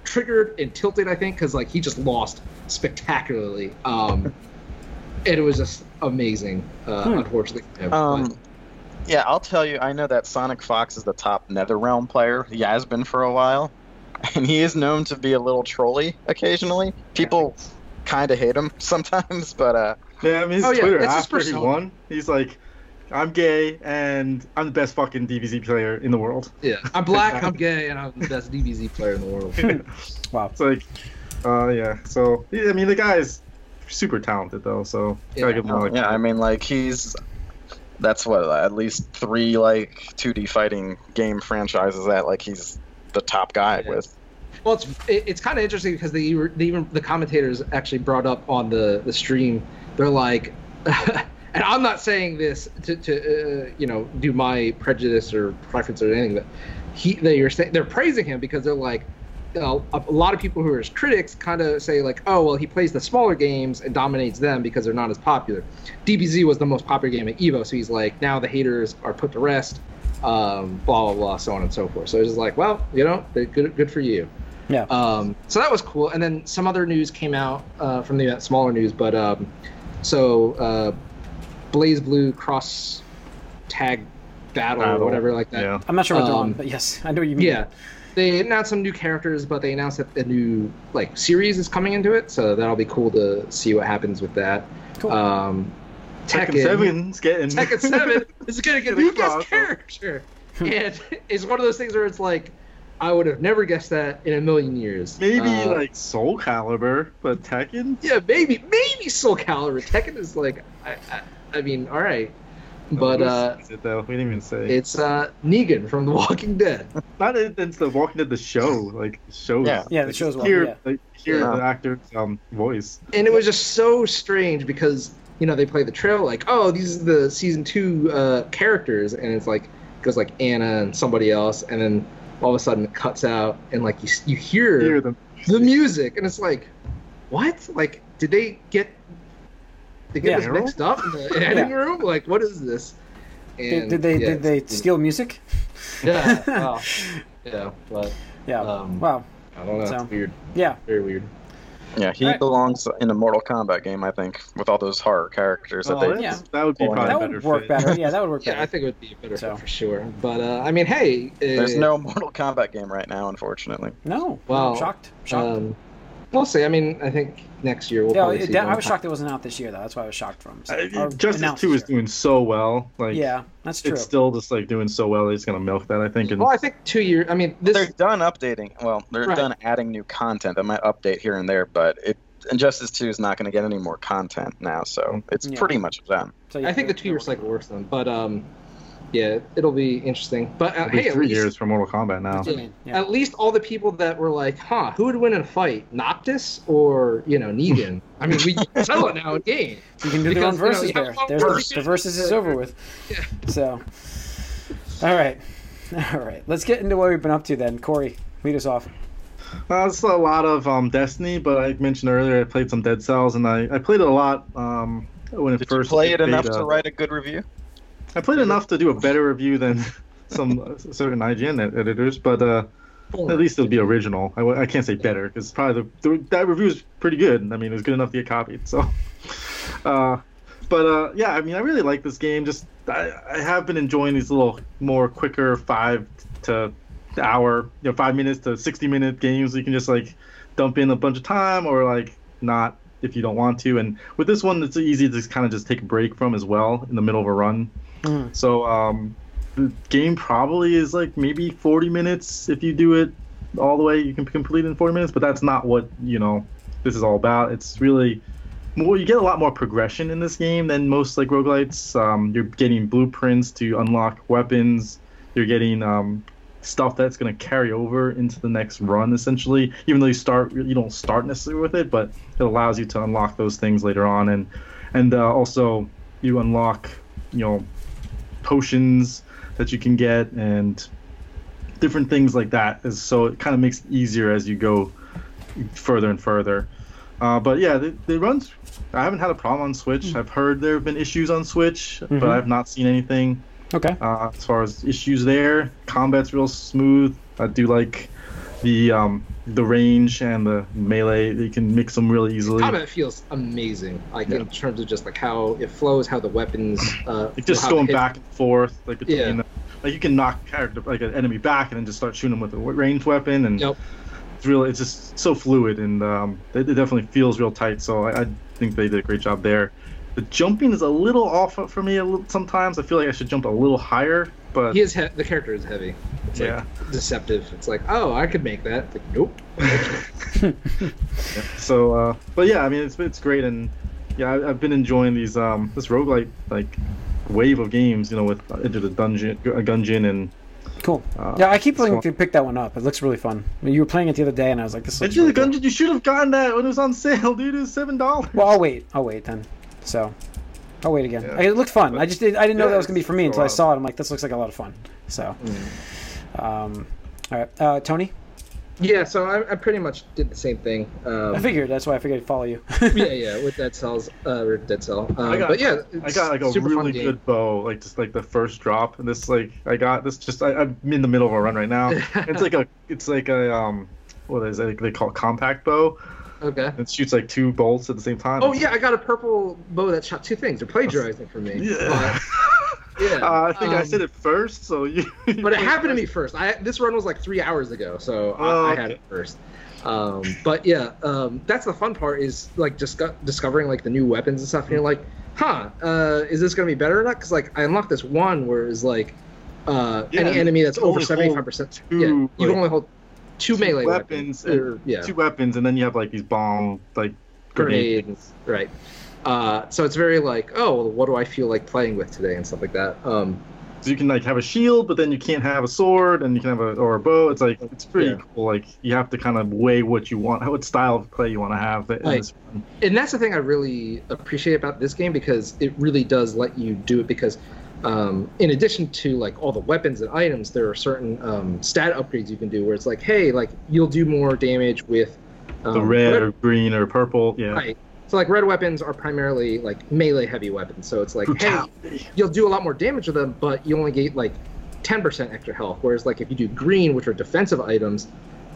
triggered and tilted. I think because like he just lost spectacularly, um, and it was just amazing. Uh,
Hmm.
Unfortunately, for him.
Um,
But-
yeah, I'll tell you. I know that Sonic Fox is the top NetherRealm player. He has been for a while, and he is known to be a little trolly occasionally. People kind of hate him sometimes, but uh,
Yeah, I mean his
Oh, yeah,
Twitter
it's his
after he won, he's like, "I'm gay and I'm the best fucking DBZ player in the world."
yeah, I'm black, I'm gay, and I'm the best DBZ player in the world.
Wow.
It's like, uh, yeah. So yeah, I mean the guy's super talented though, so
Yeah.
give him a
yeah, I mean, like he's that's what at least three like 2D fighting game franchises that like he's the top guy
Yeah.
with.
Well, it's it, it's kind of interesting because they, were- they even the commentators actually brought up on the the stream. They're like, and I'm not saying this to to uh, you know do my prejudice or preference or anything, but he they are saying they're praising him because they're like. A, a lot of people who are his critics kind of say like, oh well, he plays the smaller games and dominates them because they're not as popular. DBZ was the most popular game at Evo, so he's like, now the haters are put to rest, um, blah blah blah, so on and so forth. So it's like, well, you know, good good for you.
Yeah.
Um, so that was cool. And then some other news came out uh, from the smaller news, but um, so uh, BlazBlue cross tag battle, or whatever like that.
Yeah.
I'm not sure what they're on,
Um,
but yes, I know what you mean.
Yeah. they announced some new characters, but they announced that a new like series is coming into it, so that'll be cool to see what happens with that.
Cool.
Um,
Tekken
Tekken,
Seven's getting
Tekken Seven is gonna get a
Getting
new guest character, and it's one of those things where it's like, I would have never guessed that in a million years.
Maybe
Uh,
like Soul Calibur, but Tekken.
yeah, maybe maybe Soul Calibur. Tekken is like, I, I, I mean, all right, but
Who
uh,
says it though? We didn't even say.
it's uh Negan from The Walking Dead.
not it- it's the Walking Dead the show, like the show.
Yeah.
Yeah, the
like,
show's
hear,
Walking
like, hear
Yeah.
the actor's um voice.
and it was just so strange because you know they play the trail like oh these are the season two uh, characters and it's like goes like Anna and somebody else and then all of a sudden it cuts out and like you you hear,
Hear them.
the music and it's like what like did they get they get
Yeah.
this mixed up in the editing room like what is this
Did,
and
did they
yeah,
did they steal music?
yeah well, yeah but
Yeah.
um,
wow.
I don't know
So-
it's weird
Yeah.
very weird
Yeah, he
Alright.
belongs in a Mortal Kombat game, I think, with all those horror characters that
Oh,
they.
Yeah.
that would be
Well,
probably
That
better
would work
fit.
better. Yeah, that would work
yeah I think it would be better
So.
for sure but uh, I mean hey
There's
uh,
no Mortal Kombat game right now, unfortunately.
No.
Well,
I'm shocked. Shocked.
Um, we'll see. I mean, I think next year we'll
yeah,
probably
it-
see.
that- I was shocked it wasn't out this year though. That's why I was shocked from. So,
Uh, Justice Two is
year.
doing so well. Like
Yeah, that's true.
it's still just like doing so well. He's gonna milk that, I think. And
Well, I think two years. I mean, this.
They're done updating. Well, they're
Right.
done adding new content. They might update here and there, but it Injustice Two is not going to get any more content now, so it's
Yeah.
pretty much done.
So, yeah,
I think the two-year
they're
cycle works then, but um, yeah, it'll be interesting. But uh,
it'll be
hey, at
three
least,
years for Mortal Kombat now.
That's what I mean, yeah.
at least all the people that were like, "Huh, who would win in a fight, Noctis or you know Negan?" I mean, we can tell it now in game.
You can do their own
Because, you know,
verses
you have
there.
one
There's
verse.
the, the verses is over with.
Yeah.
So, all right, all right. Let's get into what we've been up to then. Corey, lead us off.
Uh, it's a lot of um, Destiny, but I mentioned earlier I played some Dead Cells, and I, I played it a lot um, when it
Did you
first
play
hit
it enough to write a good review?
I played enough to do a better review than some certain IGN ed- editors, but uh, at least it'll be original. I, w- I can't say better because probably the, the that review is pretty good. I mean, it was good enough to get copied. So, uh, but uh, yeah, I mean, I really like this game. Just I, I have been enjoying these little more quicker five to hour, you know, five minutes to sixty minute games. You can just like dump in a bunch of time or like not if you don't want to. And with this one, it's easy to kind of just take a break from as well in the middle of a run.
Mhm.
So um, the game probably is like maybe 40 minutes if you do it all the way. You can complete in 40 minutes, but that's not what you know this is all about. It's really more. You get a lot more progression in this game than most like roguelites. Um, you're getting blueprints to unlock weapons. You're getting um, stuff that's going to carry over into the next run essentially. Even though you start, you don't start necessarily with it, but it allows you to unlock those things later on, and and uh, also you unlock you know potions that you can get and different things like that. So it kind of makes it easier as you go further and further. Uh, but yeah, the, the runs. I haven't had a problem on Switch. I've heard there have been issues on Switch,
Mhm.
but I've not seen anything
Okay.
uh, as far as issues there. Combat's real smooth. I do like the um, the range and the melee. You can mix them really easily.
Combat feels amazing, like
Yeah.
in terms of just like how it flows, how the weapons. Uh,
Like just going back and forth, like between,
Yeah.
like you can knock character like an enemy back and then just start shooting them with a ranged weapon, and
Yep.
it's really it's just so fluid and um, it, it definitely feels real tight. So I, I think they did a great job there. The jumping is a little off for me a little, sometimes. I feel like I should jump a little higher, but
He is he- the character is heavy. It's
yeah.
like deceptive. It's like, oh, I could make that. Like, nope.
Yeah. So, uh, but yeah, I mean, it's it's great, and yeah, I, I've been enjoying these um this roguelike like wave of games, you know, with uh, Enter the Dungeon, uh, Gungeon, and
Cool.
uh,
Yeah, I keep
it's
wanting to pick that one up. It looks really fun. I mean, you were playing it the other day, and I was like, "This looks really
the
cool.
You should have gotten that when it was on sale, dude. It was seven dollars.
Well, I'll wait. I'll wait then. So, I'll wait again.
Yeah.
It looked fun.
But-
I just did, I didn't know that was gonna be for me until I saw it. I'm like, this looks like a lot of fun. So, um, all right, uh, Tony.
Yeah, so I, I pretty much did the same thing. Um,
I figured that's why I figured I'd follow you.
yeah, yeah, with Dead Cells, uh, or Dead Cell. Um,
I got-
but yeah,
I got like a
super
really good bow, like just like the first drop, and this like I got this just I, I'm in the middle of a run right now. it's like a it's like a um what is it they call it compact bow.
Okay.
It shoots like two bolts at the same time.
Oh yeah, I got a purple bow that shot two things. They're plagiarizing for me.
Yeah.
Yeah.
Uh, I think I
um,
said it first, so you.
but it happened to me first. I this run was like three hours ago, so
Oh,
I, I had
okay.
it first. Um, but yeah, um, that's the fun part is like just discovering like the new weapons and stuff, and you're like, huh, uh, is this gonna be better or not? Because like I unlocked this one where it's like uh,
Yeah,
any enemy that's over seventy five percent. Yeah, you can only hold two,
two
melee
weapons,
weapons. Or, yeah,
Two weapons, and then you have like these bomb, like
grenade.
grenades.
Right. Uh, so it's very like, oh, well, what do I feel like playing with today and stuff like that. Um,
So you can like have a shield, but then you can't have a sword, and you can have a or a bow. It's like it's pretty
Yeah.
cool. Like you have to kind of weigh what you want, what style of play you want to have.
Right.
this
and that's the thing I really appreciate about this game because it really does let you do it because um, in addition to like all the weapons and items, there are certain um, stat upgrades you can do where it's like, hey, like you'll do more damage with um,
The red or green or purple. Yeah.
Right. So like red weapons are primarily like melee heavy weapons. So it's like, hey, you'll do a lot more damage with them, but you only get like 10% extra health. Whereas like if you do green, which are defensive items,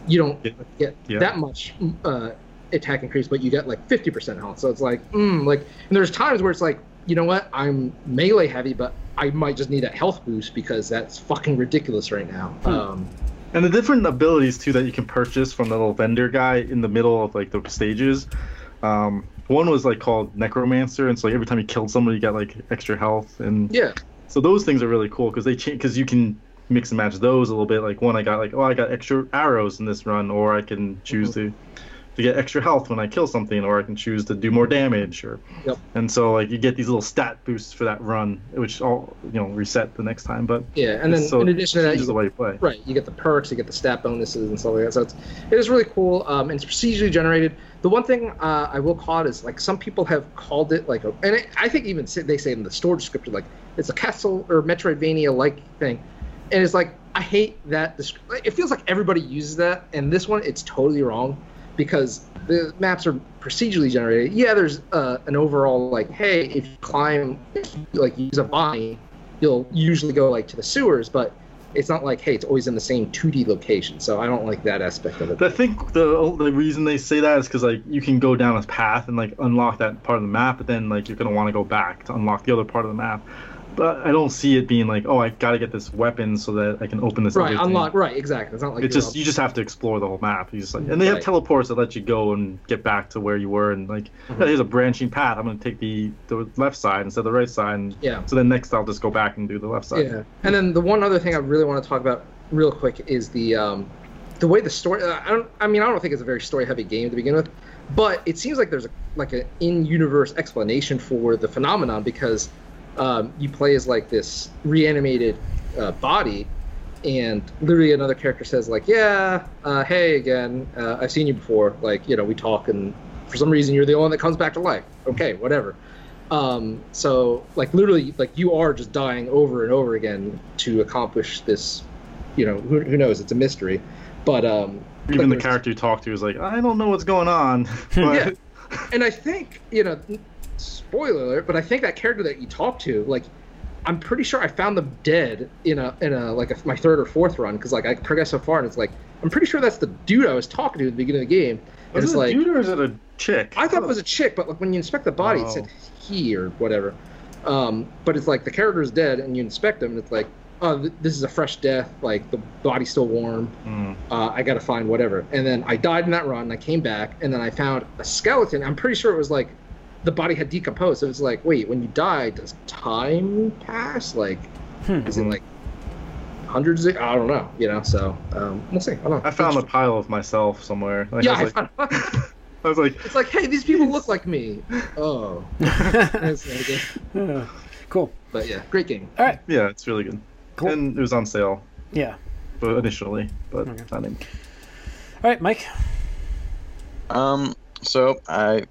you don't
Yeah.
get
Yeah.
that much uh, attack increase, but you get like 50% health. So it's like, mm, like, and there's times where it's like, you know what, I'm melee heavy, but I might just need a health boost because that's fucking ridiculous right now.
Hmm.
Um,
And the different abilities too that you can purchase from the little vendor guy in the middle of like the stages. Um, one was like called Necromancer, and so like, every time you killed somebody, you got like extra health, and
yeah,
so those things are really cool because they change because you can mix and match those a little bit. Like one, I got like oh I got extra arrows in this run, or I can choose
Mm-hmm.
to to get extra health when I kill something, or I can choose to do more damage, or
Yep.
and so like you get these little stat boosts for that run, which all you know reset the next time. But
yeah. And then
so
in addition to that, you
the way you play.
Right, you get the perks, you get the stat bonuses and stuff like that. So it's it is really cool. Um, and it's procedurally generated. The one thing uh, I will call it is like some people have called it like, a, and it, I think even say- they say in the store description like it's a Castle or Metroidvania like thing, and it's like I hate that. It feels like everybody uses that, and this one it's totally wrong because the maps are procedurally generated. Yeah, there's uh, an overall like, hey, if you climb, if you, like use a vine, you'll usually go like to the sewers, but it's not like hey, it's always in the same 2D location. So I don't like that aspect of it.
I think the the reason they say that is because like you can go down a path and like unlock that part of the map, but then like you're gonna want to go back to unlock the other part of the map. But I don't see it being like, oh, I gotta get this weapon so that I can open this.
right,
other thing.
unlock. Right, exactly. It's not like
It's just
up-
you just have to explore the whole map. You just like, and they have teleports that let you go and get back to where you were, and like,
Mhm.
yeah, here's a branching path. I'm gonna take the the left side instead of the right side, and
yeah.
so then next I'll just go back and do the left side.
Yeah, and then the one other thing I really want to talk about real quick is the um, the way the story. uh, I don't. I mean, I don't think it's a very story-heavy game to begin with, but it seems like there's a, like an in-universe explanation for the phenomenon because um, you play as like this reanimated uh, body, and literally another character says like, "Yeah, uh, hey again, uh, I've seen you before. Like, you know, we talk, and for some reason you're the only one that comes back to life. Okay, whatever." Um, so like literally like you are just dying over and over again to accomplish this, you know, who, who knows? It's a mystery, but um, but
Even the character you talk to is like, I don't know what's going on. but,
Yeah. and I think you know, spoiler alert, but I think that character that you talk to, like, I'm pretty sure I found them dead in a in a like a, my third or fourth run because like I progressed so far and it's like I'm pretty sure that's the dude I was talking to at the beginning of the game. And
Is
it's
it a
like
dude or is it a chick?
I thought it was a chick, but like when you inspect the body, it said he or whatever. Um, but it's like the character is dead, and you inspect him, and it's like, oh, th- this is a fresh death. Like the body's still warm.
Hmm.
Uh, I got to find whatever. And then I died in that run. And I came back, and then I found a skeleton. I'm pretty sure it was like the body had decomposed. So it's like, wait, when you die, does time pass? Like,
Hmm.
is it like hundreds? Of, I don't know. You know. So um, we'll see. I don't know.
I found a pile of myself somewhere. Like,
yeah,
I
I
was like,
found.
I was like,
it's like, hey, these people look like me. Oh. That's not good.
Cool.
But yeah, great game.
All right.
yeah, it's really good.
Cool.
And it was on sale
Yeah.
but initially, but
Okay.
not anymore.
All right, Mike.
Um, so I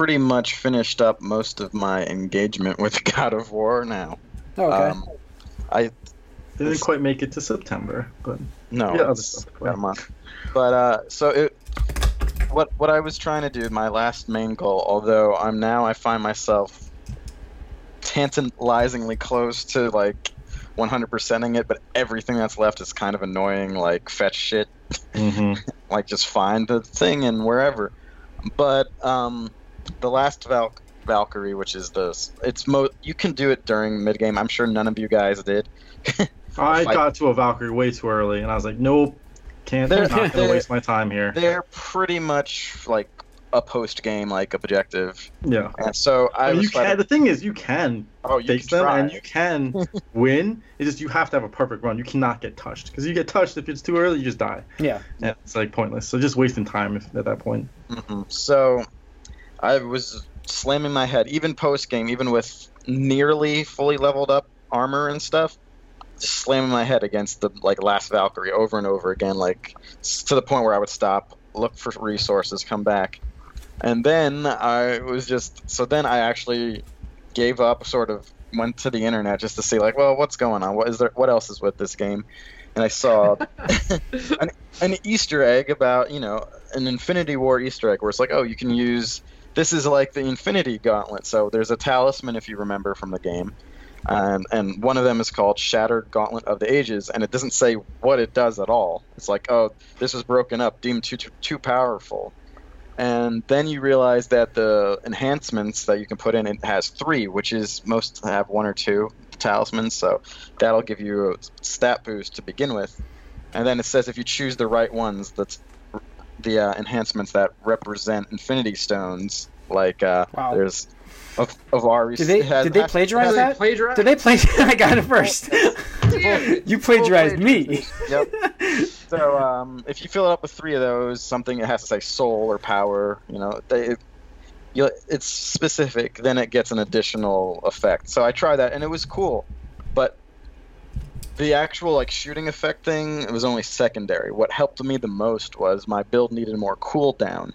pretty much finished up most of my engagement with God of War now.
Oh, okay.
Um, I
Didn't quite make it to September, but
no,
Yeah, I'll
it's about a month. But uh, so it, what what I was trying to do, my last main goal, although I'm now I find myself tantalizingly close to like 100%ing it, but everything that's left is kind of annoying, like fetch shit
hmm
like just find the thing and wherever. But um, the last Valk Valkyrie, which is the it's mo. You can do it during mid game. I'm sure none of you guys did.
I
Fight-
got to a Valkyrie way too early, and I was like, nope, can't.
They're-
not gonna
they're-
waste my time here.
They're pretty much like a post game like objective.
Yeah.
And so I
I
was
you can.
fighting-
The thing is, you can
oh, you
face
can
them,
try.
and you can win. It's just you have to have a perfect run. You cannot get touched because you get touched if it's too early, you just die.
Yeah.
And it's like pointless. So just wasting time if, at that point.
hmm So I was slamming my head, even post game, even with nearly fully leveled up armor and stuff, just slamming my head against the like last Valkyrie over and over again, like to the point where I would stop, look for resources, come back, and then I was just so then I actually gave up, sort of went to the internet just to see like, well, what's going on? What is there? What else is with this game? And I saw an, an Easter egg about you know an Infinity War Easter egg where it's like, oh, you can use this is like the Infinity Gauntlet. So there's a talisman if you remember from the game, and and one of them is called Shattered Gauntlet of the Ages, and it doesn't say what it does at all. It's like, oh, this was broken up, deemed too too, too powerful. And then you realize that the enhancements that you can put in it has three, which is most have one or two talismans. So that'll give you a stat boost to begin with. And then it says if you choose the right ones, that's the uh, enhancements that represent Infinity Stones. Like uh,
Wow.
there's of of our
Did they
has-
did they
has-
plagiarize
has-
that?
Plagiarize?
Did they play? I got it first. you plagiarized me.
Yep. So um, if you fill it up with three of those, something it has to say soul or power. You know, they, it, you, it's specific. Then it gets an additional effect. So I tried that, and it was cool, but the actual like shooting effect thing it was only secondary. What helped me the most was my build needed more cooldown,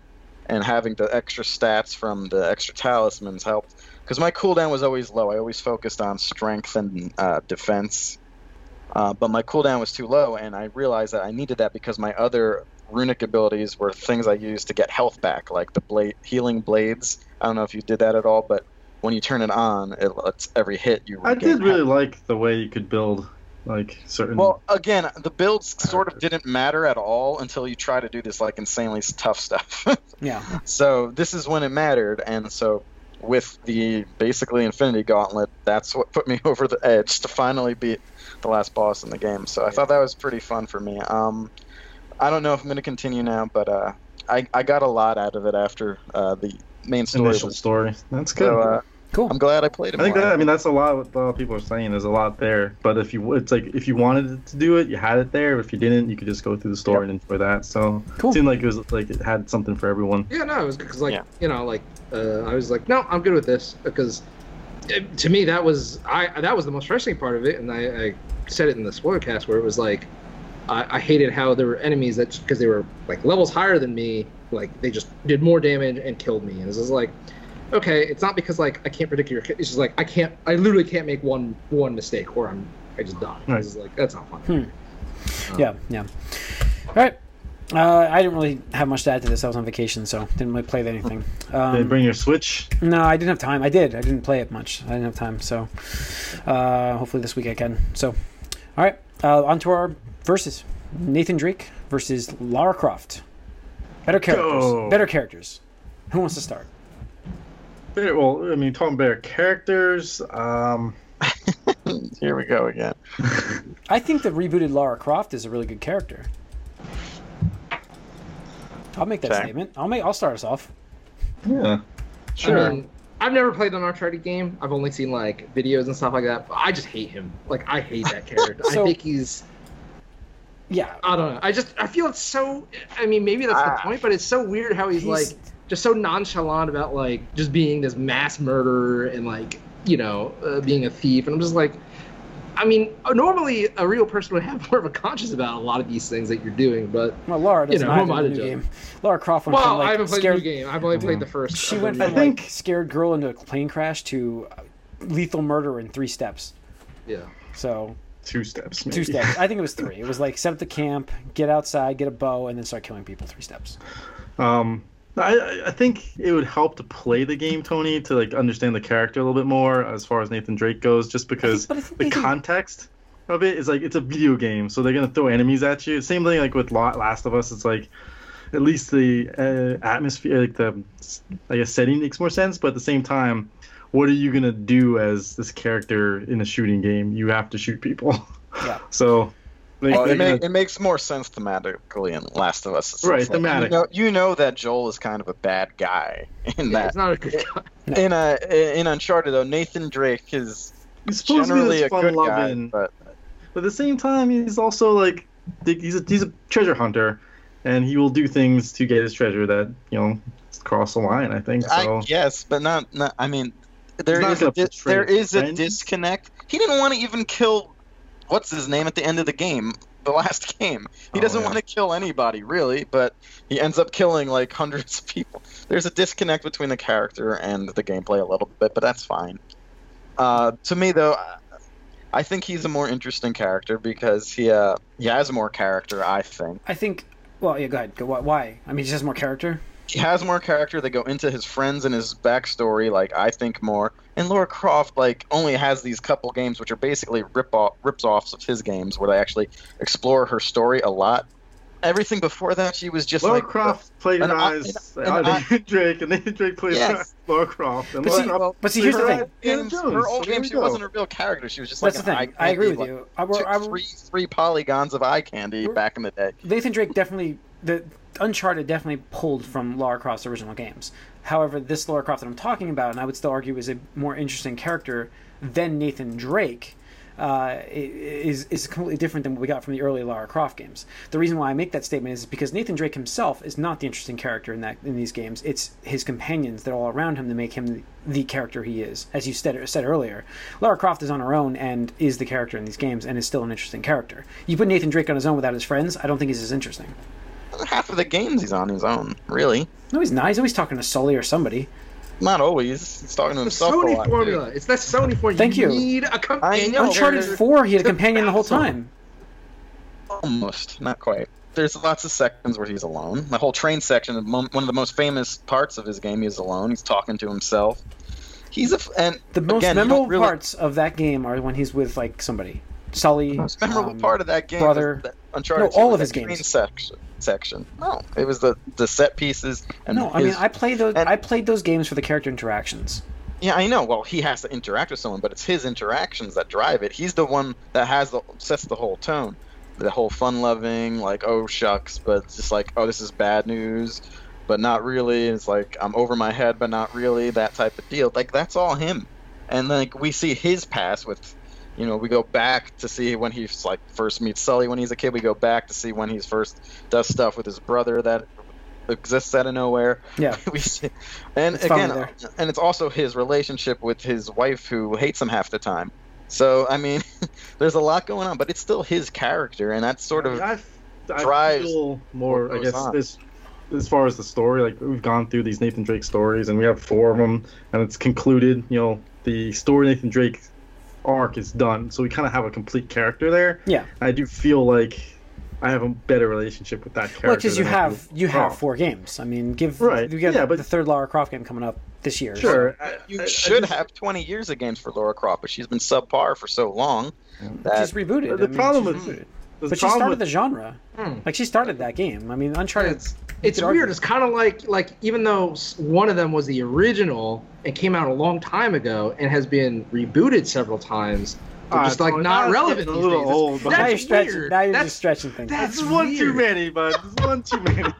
and having the extra stats from the extra talismans helped. Because my cooldown was always low. I always focused on strength and uh, defense uh, but my cooldown was too low, and I realized that I needed that because my other runic abilities were things I used to get health back, like the blade healing blades. I don't know if you did that at all, but when you turn it on, it lets every hit you.
I did really
health.
like the way you could build like certain.
Well, again, the builds sort of didn't matter at all until you try to do this like insanely tough stuff.
Yeah.
so this is when it mattered, and so with the basically Infinity Gauntlet, that's what put me over the edge to finally beat the last boss in the game. So I thought that was pretty fun for me. Um, I don't know if I'm going to continue now, but uh, I I got a lot out of it after uh, the main story.
initial
was-
story. That's good.
So uh,
Cool.
I'm glad I played it.
I think
more.
that I mean that's a lot what a lot of people are saying. There's a lot there, but if you it's like if you wanted to do it, you had it there. If you didn't, you could just go through the story and enjoy that. So
Cool.
it seemed like it was like it had something for everyone.
Yeah, no, it was because like
Yeah.
you know, like uh, I was like, no, I'm good with this because it, to me that was I that was the most frustrating part of it, and I, I said it in the spoiler cast where it was like I, I hated how there were enemies that because they were like levels higher than me, like they just did more damage and killed me, and it was just like. Okay, it's not because like I can't predict your. It's just like I can't. I literally can't make one one mistake, or I'm I just die.
Right.
It's just like that's not fun.
Hmm.
Um,
Yeah. Yeah. All right. Uh, I didn't really have much to add to this. I was on vacation, so didn't really play anything.
They
Um,
bring your Switch.
no, I didn't have time. I did. I didn't play it much. I didn't have time. So uh, hopefully this week I can. So, all right. Uh, on to our verses. Nathan Drake versus Lara Croft. Better characters.
Go.
Better characters. Who wants to start?
Better- Well, I mean, talking better characters. Um,
Here we go again.
I think the rebooted Lara Croft is a really good character. I'll make that
Okay.
statement. I'll make. I'll start us off.
yeah, sure.
I mean, I've never played an Uncharted game. I've only seen like videos and stuff like that. But I just hate him. Like I hate that character.
So-
I think he's.
Yeah.
I don't know. I just I feel it's so. I mean, maybe that's
Ah.
the point, but it's so weird how he's,
He's-
like just so nonchalant about like just being this mass murderer and like you know uh, being a thief. And I'm just like, I mean, uh, normally a real person would have more of a conscience about a lot of these things that you're doing, but
Well, Laura doesn't
You know, who am I
the
to
new game. Laura Croft went
well,
from like
I haven't played
scared.
the new game. I've only played the first.
She went from
I think-
like scared girl into a plane crash to uh, lethal murder in three steps.
yeah.
So
Two steps.
two steps. I think it was three. It was like set up the camp, get outside, get a bow, and then start killing people. Three steps.
Um, I- I I think it would help to play the game, Tony, to like understand the character a little bit more as far as Nathan Drake goes, just because
but I think
the
Nathan-
context of it is like it's a video game, so they're gonna throw enemies at you. Same thing like with Last of Us. It's like at least the uh, atmosphere, like the I guess setting makes more sense. But at the same time, what are you gonna do as this character in a shooting game? You have to shoot people.
Yeah.
so. Like,
Well, it,
they're
make, it makes more sense thematically in Last of Us. It's
Right,
like,
thematic.
You know, you know that Joel is kind of a bad guy in
Yeah,
that.
it's not a good guy.
In a in Uncharted though, Nathan Drake is
he's supposed to be
generally a good guy,
fun-loving,
but
but at the same time, he's also like he's a he's a treasure hunter, and he will do things to get his treasure that you know cross the line. I think so.
I guess, but not, not. I mean, there
not
is a
gonna
di-
portray
there
a
is a
friend.
disconnect. He didn't want to even kill what's his name at the end of the game, the last game. He
Oh,
doesn't
yeah.
want to kill anybody really, but he ends up killing like hundreds of people. There's a disconnect between the character and the gameplay a little bit, but that's fine. Uh, to me though. I think he's a more interesting character because he uh, he has more character. I think
I think. Well, yeah. Go ahead. Go. why- Why? I mean, he has more character.
he has more character. They go into his friends and his backstory, like I think more. And Laura Croft, like, only has these couple games which are basically rip off rips offs of his games, where they actually explore her story a lot. Everything before that, she was just like
Laura
like
Croft plagiarized
an-
uh,
an-
Nathan Drake, and Nathan Drake plagiarized
Yes.
Laura Croft. And
But
Laura
see-
Croft
but see, here's the thing.
Games, her
so
old
there
game, she
go.
wasn't a real character. She was just
That's
like
the
an
thing.
eye
I agree with
like,
you. I, will- I, will-
three three polygons of eye candy back in the day.
Nathan Drake definitely the Uncharted definitely pulled from Lara Croft's original games. However, this Lara Croft that I'm talking about, and I would still argue is a more interesting character than Nathan Drake, uh, is is completely different than what we got from the early Lara Croft games. The reason why I make that statement is because Nathan Drake himself is not the interesting character in that in these games. It's his companions that are all around him that make him the, the character he is. As you said said earlier, Lara Croft is on her own and is the character in these games and is still an interesting character. You put Nathan Drake on his own without his friends, I don't think he's as interesting.
Half of the games he's on his own, really.
No, he's not. He's always talking to Sully or somebody.
Not always. He's talking to
The
himself a
Sony
lot. too.
formula. It's that Sony formula.
Thank you.
need a companion.
know.
Uncharted 4, he had a companion the whole time.
Almost, not quite. There's lots of sections where he's alone. The whole train section, one of the most famous parts of his game, he's alone. He's talking to himself. He's a f- and
The most
again,
memorable
really-
parts of that game are when he's with like somebody. Sully.
The most memorable
um,
part of that game,
brother-
was Uncharted.
No, all
was
of his games.
Section, section. No, it was the the set pieces and
No, I
his-
mean I played those.
and-
I played those games for the character interactions.
Yeah, I know. Well, he has to interact with someone, but it's his interactions that drive it. He's the one that has the sets the whole tone, the whole fun-loving, like oh shucks, but just like oh this is bad news, but not really. It's like I'm over my head, but not really. That type of deal. Like that's all him, and like we see his past with, you know, we go back to see when he's like first meets Sully when he's a kid. We go back to see when he's first does stuff with his brother that exists out of nowhere
Yeah,
we see, and
It's
again, and it's also his relationship with his wife who hates him half the time. So I mean, there's a lot going on, but it's still his character, and that's sort of
I, I
drives
feel more. I guess
on.
as as far as the story, like we've gone through these Nathan Drake stories, and we have four of them, and it's concluded. You know, the story Nathan Drake arc is done, so we kind of have a complete character there.
yeah.
I do feel like I have a better relationship with that character.
Well, because you
than do
have you have
Croft.
four games. I mean, give
Right,
We got
yeah, but-
the third Lara Croft game coming up this year.
Sure, I-
you
I- I
should
just-
have 20 years of games for Laura Croft, but she's been subpar for so long that
She's rebooted.
The
I mean,
problem
she's
with-
rebooted.
The
but she started
with-
the genre.
Hmm.
Like she started that game. I mean, Uncharted.
It's it's
could argue.
weird. It's kind of like like even though one of them was the original and came out a long time ago and has been rebooted several times, they're just like
no,
not relevant
a little
days. It's-
old, but-
now
That's
you're stretching.
weird.
Now you're
That's-
just stretching things.
that's
There's one too many, bud. There's one too many.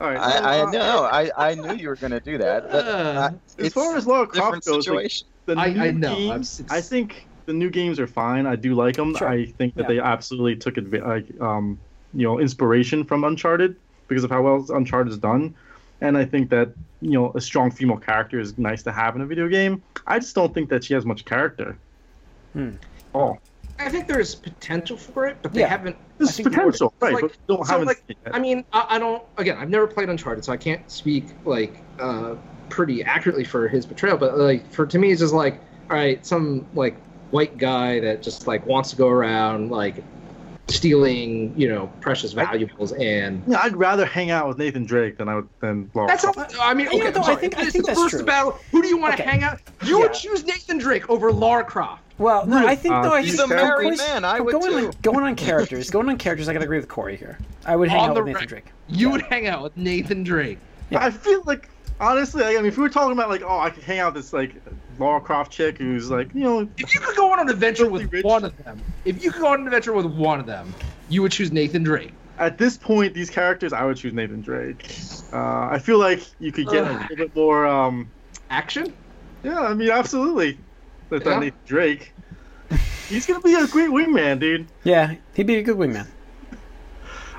All right.
I, I
uh,
know I, I knew you were going to do that. But,
Uh,
uh,
As far as Laura
a different
Croft goes, like,
situation.
the
I-
new
I know,
games, I think the new games are fine. I do like them.
Sure.
I think that
Yeah.
they absolutely took adva- like um, you know inspiration from Uncharted because of how well Uncharted is done, and I think that you know a strong female character is nice to have in a video game. I just don't think that she has much character.
Hmm.
Oh,
I think there's potential for it, but they
Yeah.
haven't.
there's
think
potential, right?
Like-
but don't
so,
haven't
like,
it.
I mean, I, I don't. Again, I've never played Uncharted, so I can't speak like uh, pretty accurately for his portrayal. But like for to me, it's just like, all right, some like white guy that just like wants to go around like stealing, you know, precious valuables and.
Yeah, I'd rather hang out with Nathan Drake than I would than Laura.
That's
Croft.
not, I mean,
Yeah,
okay,
though,
I'm
I think- I
This
think
is the
that's
first
true.
battle. Who do you want to
Okay.
hang out? You would choose Nathan Drake over Lara Croft.
Well, no, I think
Uh,
no. I
he's
He's
think
a
Of
married
Corey's-
man. I would
going
too.
on going on characters. Going on characters. I gotta agree with Corey here. I would hang
On
out with Nathan
rec-
Drake.
You
Yeah.
would hang out with Nathan Drake.
Yeah.
I feel like honestly, like, I mean, if we were talking about like, oh, I could hang out with this like Laura Croft chick who's like, you know,
If you could go on an adventure with
rich.
one of them, if you could go on an adventure with one of them, you would choose Nathan Drake.
at this point, these characters, I would choose Nathan Drake. Uh, I feel like you could get a little bit more. Um,
Action?
yeah, I mean, absolutely. With
Yeah.
Nathan Drake, he's gonna be a great wingman, dude.
Yeah, he'd be a good wingman.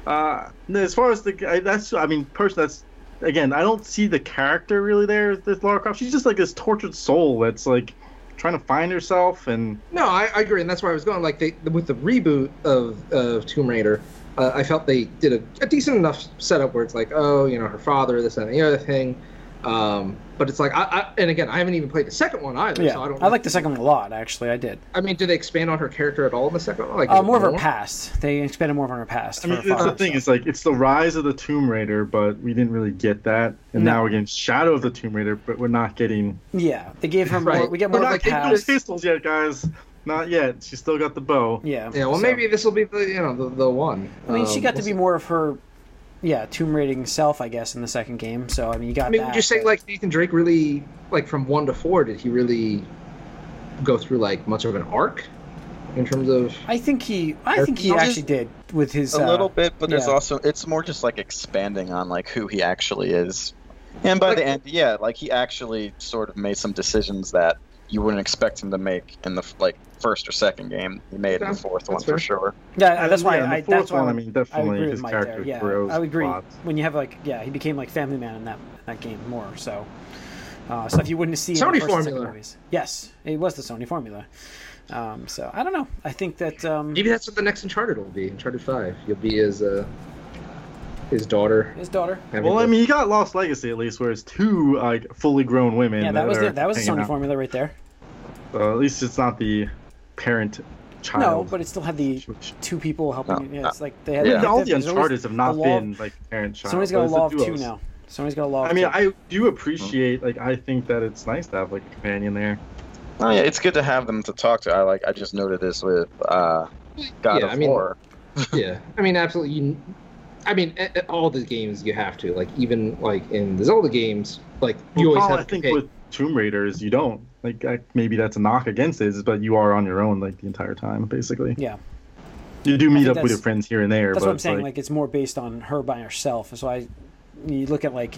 Uh, no, as far as the I, that's, I mean, person that's again, I don't see the character really there. This Lara Croft, she's just like this tortured soul that's like trying to find herself and
No, I, I agree, and that's where I was going. Like they, with the reboot of, of Tomb Raider, uh, I felt they did a, a decent enough setup where it's like, oh, you know, her father, this and the other thing. Um, but it's like, I, I, and again, I haven't even played the second one either,
Yeah,
so I don't.
I like the second one a lot. Actually, I did.
I mean, do they expand on her character at all in the second one? Like,
Uh,
it
more of her past. They expanded more on her past.
I mean,
for her
the thing.
so.
It's like it's the rise of the Tomb Raider, but we didn't really get that. And
No.
now we're getting Shadow of the Tomb Raider, but we're not getting.
Yeah, they gave her more.
Right.
We get more We're of
not
her
getting those pistols yet, guys. Not yet. She's still got the bow.
Yeah.
Yeah, well,
so-
maybe this will be the you know the, the one.
I mean, she
Um,
got to
we'll
be
see.
more of her, yeah, tomb raiding self, I guess, in the second game. So I mean, you got
I mean,
that.
would you say
but-
like Nathan Drake really like from one to four? Did he really go through like much of an arc in terms of?
I think he. I think he
No, just
actually did with his.
a
uh,
little bit, but there's
yeah.
also it's more just like expanding on like who he actually is. And by
Like-
the end, yeah, like he actually sort of made some decisions that you wouldn't expect him to make in the like first or second game. He made in the fourth one
fair.
for sure.
Yeah, that's why.
Yeah, the
I,
fourth
that's why
one, I
I,
mean,
I
definitely
agree
his
Mike
character
there. Yeah,
grows
I would agree.
a lot.
When you have like, yeah, he became like family man in that that game more. So uh, stuff you wouldn't see in
Sony
the first
formula.
movies. Yes, it was the Sony formula. Um, so I don't know. I think that um,
Maybe that's what the next Uncharted will be. Uncharted Five. You'll be as uh, his daughter.
his daughter.
Well, I mean, you got Lost Legacy at least, where it's two like fully grown women.
Yeah, that was
are
the, that was the
hanging
Sony
out.
formula right there.
So at least it's not the parent child.
No, but it still had the two people helping.
No,
yeah, it's like they had.
I mean,
Yeah.
all the
there's always
Uncharted have not
the law of-
been like parent child. Somebody's
got a
it's the
law of two now. Somebody's got a law.
I mean,
two.
I do appreciate like I think that it's nice to have like a companion there.
Oh yeah, it's good to have them to talk to. I like. I just noted this with uh, God
Yeah,
of
I mean-
War.
yeah, I mean, absolutely. You, I mean, a- a- all the games you have to like, even like in the Zelda games, like you
Well,
always
Paul,
have
I
to
think
pick-
with Tomb Raiders, you don't like. I, maybe that's a knock against it, but you are on your own like the entire time, basically.
yeah,
You do meet up with your friends here and there,
that's
but
what I'm saying.
like,
Like, it's more based on her by herself. So I, you look at like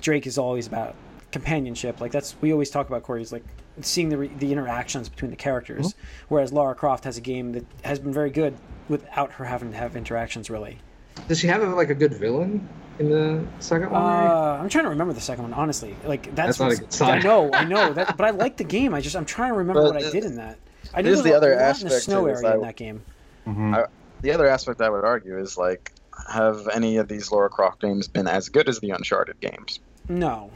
Drake is always about companionship. Like that's we always talk about Corey's like seeing the re- the interactions between the characters.
Mm-hmm.
Whereas Lara Croft has a game that has been very good without her having to have interactions really.
Does she have like a good villain in the second one?
Uh, I'm trying to remember the second one. Honestly, like that's,
That's not a good sign.
I know, I know that, but I like the game. I just I'm trying to remember
But
what I did in that. I knew
here's the other
lot in the
aspect
snow area
I-
in that game.
mhm.
I- The other aspect I would argue is like, have any of these Laura Croft games been as good as the Uncharted games?
No,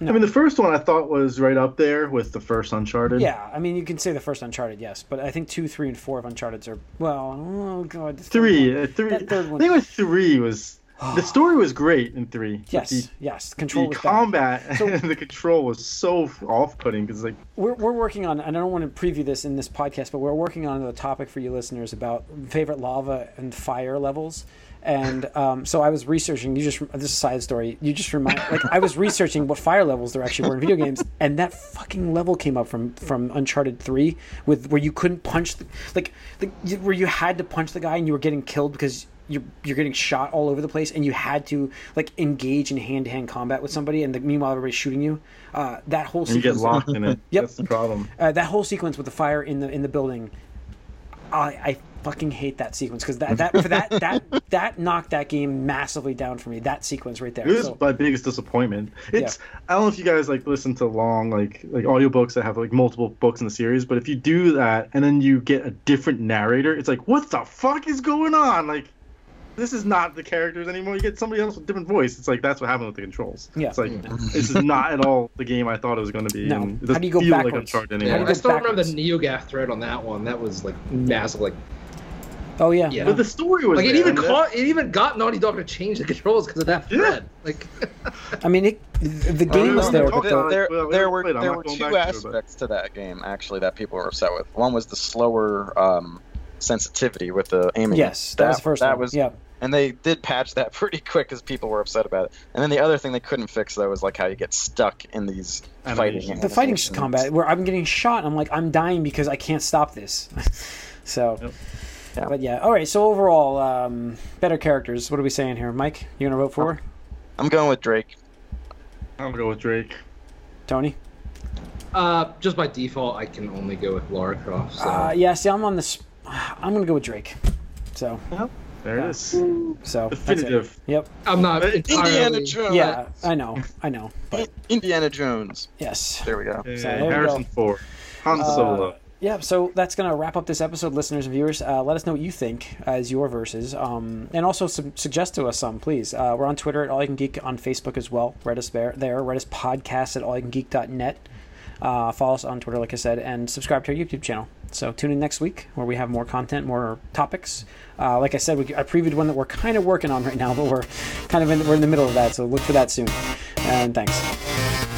I mean, the first one I thought was right up there with the first Uncharted.
Yeah, I mean, you can say the first Uncharted, yes, but I think two, three, and four of Uncharted are well. Oh god, the
Three,
one-
uh, three.
That third
I
one.
think with three was the story was great in three.
Yes,
the,
yes, control
the
was
combat
So-
and the control was so off-putting because like
We're, we're working on, and I don't want to preview this in this podcast, but we're working on the topic for you listeners about favorite lava and fire levels. And um, so I was researching. You just this is a side story. You just remind like I was researching what fire levels there actually were in video games, and that fucking level came up from from Uncharted Three with where you couldn't punch the, like the, where you had to punch the guy and you were getting killed because you're you're getting shot all over the place and you had to like engage in hand to hand combat with somebody and the, meanwhile everybody's shooting you. Uh, that whole
you get locked in it.
Yep.
That's the problem.
uh, that whole sequence with the fire in the in the building, I, I fucking hate that sequence because that that for that that that knocked that game massively down for me. That sequence right there.
It was
So,
my biggest disappointment. It's I don't know if you guys like listen to long like like audiobooks that have like multiple books in the series, but if you do that and then you get a different narrator, it's like what the fuck is going on? Like this is not the characters anymore. You get somebody else with a different voice. It's like that's what happened with the controls.
Yeah.
It's like this is not at all the game I thought it was going to be.
No.
and it
How do you go
doesn't feel
backwards?
Like Uncharted
How do
Yeah,
you
anymore.
go
I still remember
backwards?
the NeoGaf thread on that one. That was like massive. Like
Oh yeah.
Yeah.
But the story was
Like it even caught, it even got Naughty Dog to change the controls because of that
Yeah.
Like,
I mean, it, the game
was
there, but
no,
the,
there,
well,
there were there were two
back to
aspects to that game actually that people were upset with. One was the slower um, sensitivity with the aiming.
yes, that, was the first
that
one.
was
yeah.
and they did patch that pretty quick because people were upset about it. And then the other thing they couldn't fix though was like how you get stuck in these fighting.
The fighting combat where I'm getting shot, and I'm like, I'm dying because I can't stop this. so,
Yep.
Yeah.
but yeah. All right. So overall, um, better characters. What are we saying here, Mike? You gonna vote for
I'm going with Drake.
I'm gonna go with Drake.
Tony?
uh, just by default, I can only go with Lara Croft. So.
Uh, yeah. See, I'm on this. I'm gonna go with Drake. So,
There
Yeah.
it is.
so that's it.
Definitive.
Yep.
I'm not
But
entirely.
Indiana Jones.
Yeah, I know. I know. But
Indiana Jones.
yes.
There we go.
Yeah,
there
Harrison Ford. Han
Uh,
Solo.
Yeah, so that's going to wrap up this episode, listeners and viewers. Uh, let us know what you think as your verses. Um, and also su- suggest to us some, please. Uh, we're on Twitter at All You Can Geek, on Facebook as well. Write us there. there. Write us podcast at allyoucangeek.net. Uh, follow us on Twitter, like I said, and subscribe to our YouTube channel. So tune in next week where we have more content, more topics. Uh, like I said, we, I previewed one that we're kind of working on right now, but we're kind of in, we're in the middle of that, so look for that soon. And thanks.